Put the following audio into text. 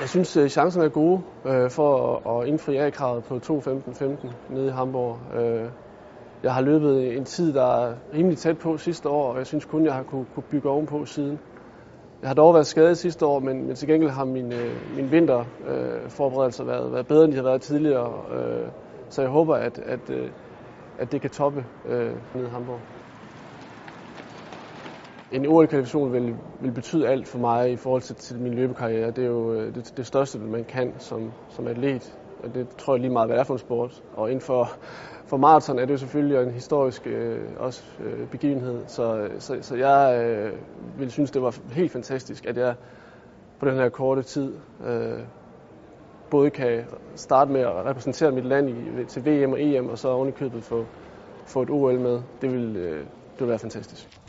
Jeg synes, at chancerne er gode øh, for at, at indfri A-kravet på 2.15.15 nede i Hamburg. Øh, jeg har løbet en tid, der er rimelig tæt på sidste år, og jeg synes kun, jeg har kunne, kunne bygge ovenpå siden. Jeg har dog været skadet sidste år, men, men til gengæld har min, øh, min vinterforberedelser øh, været, været bedre, end de har været tidligere. Øh, så jeg håber, at, at, øh, at det kan toppe øh, nede i Hamburg. En OL-kvalifikation vil, vil betyde alt for mig i forhold til, til min løbekarriere. Det er jo øh, det, det største, man kan som, som atlet. Og det tror jeg lige meget, hvad det er for en sport. Og inden for, for maraton er det jo selvfølgelig en historisk øh, også, øh, begivenhed. Så, så, så jeg øh, vil synes, det var helt fantastisk, at jeg på den her korte tid øh, både kan starte med at repræsentere mit land i, til VM og EM, og så ovenikøbet få, få et OL med. Det vil, øh, det vil være fantastisk.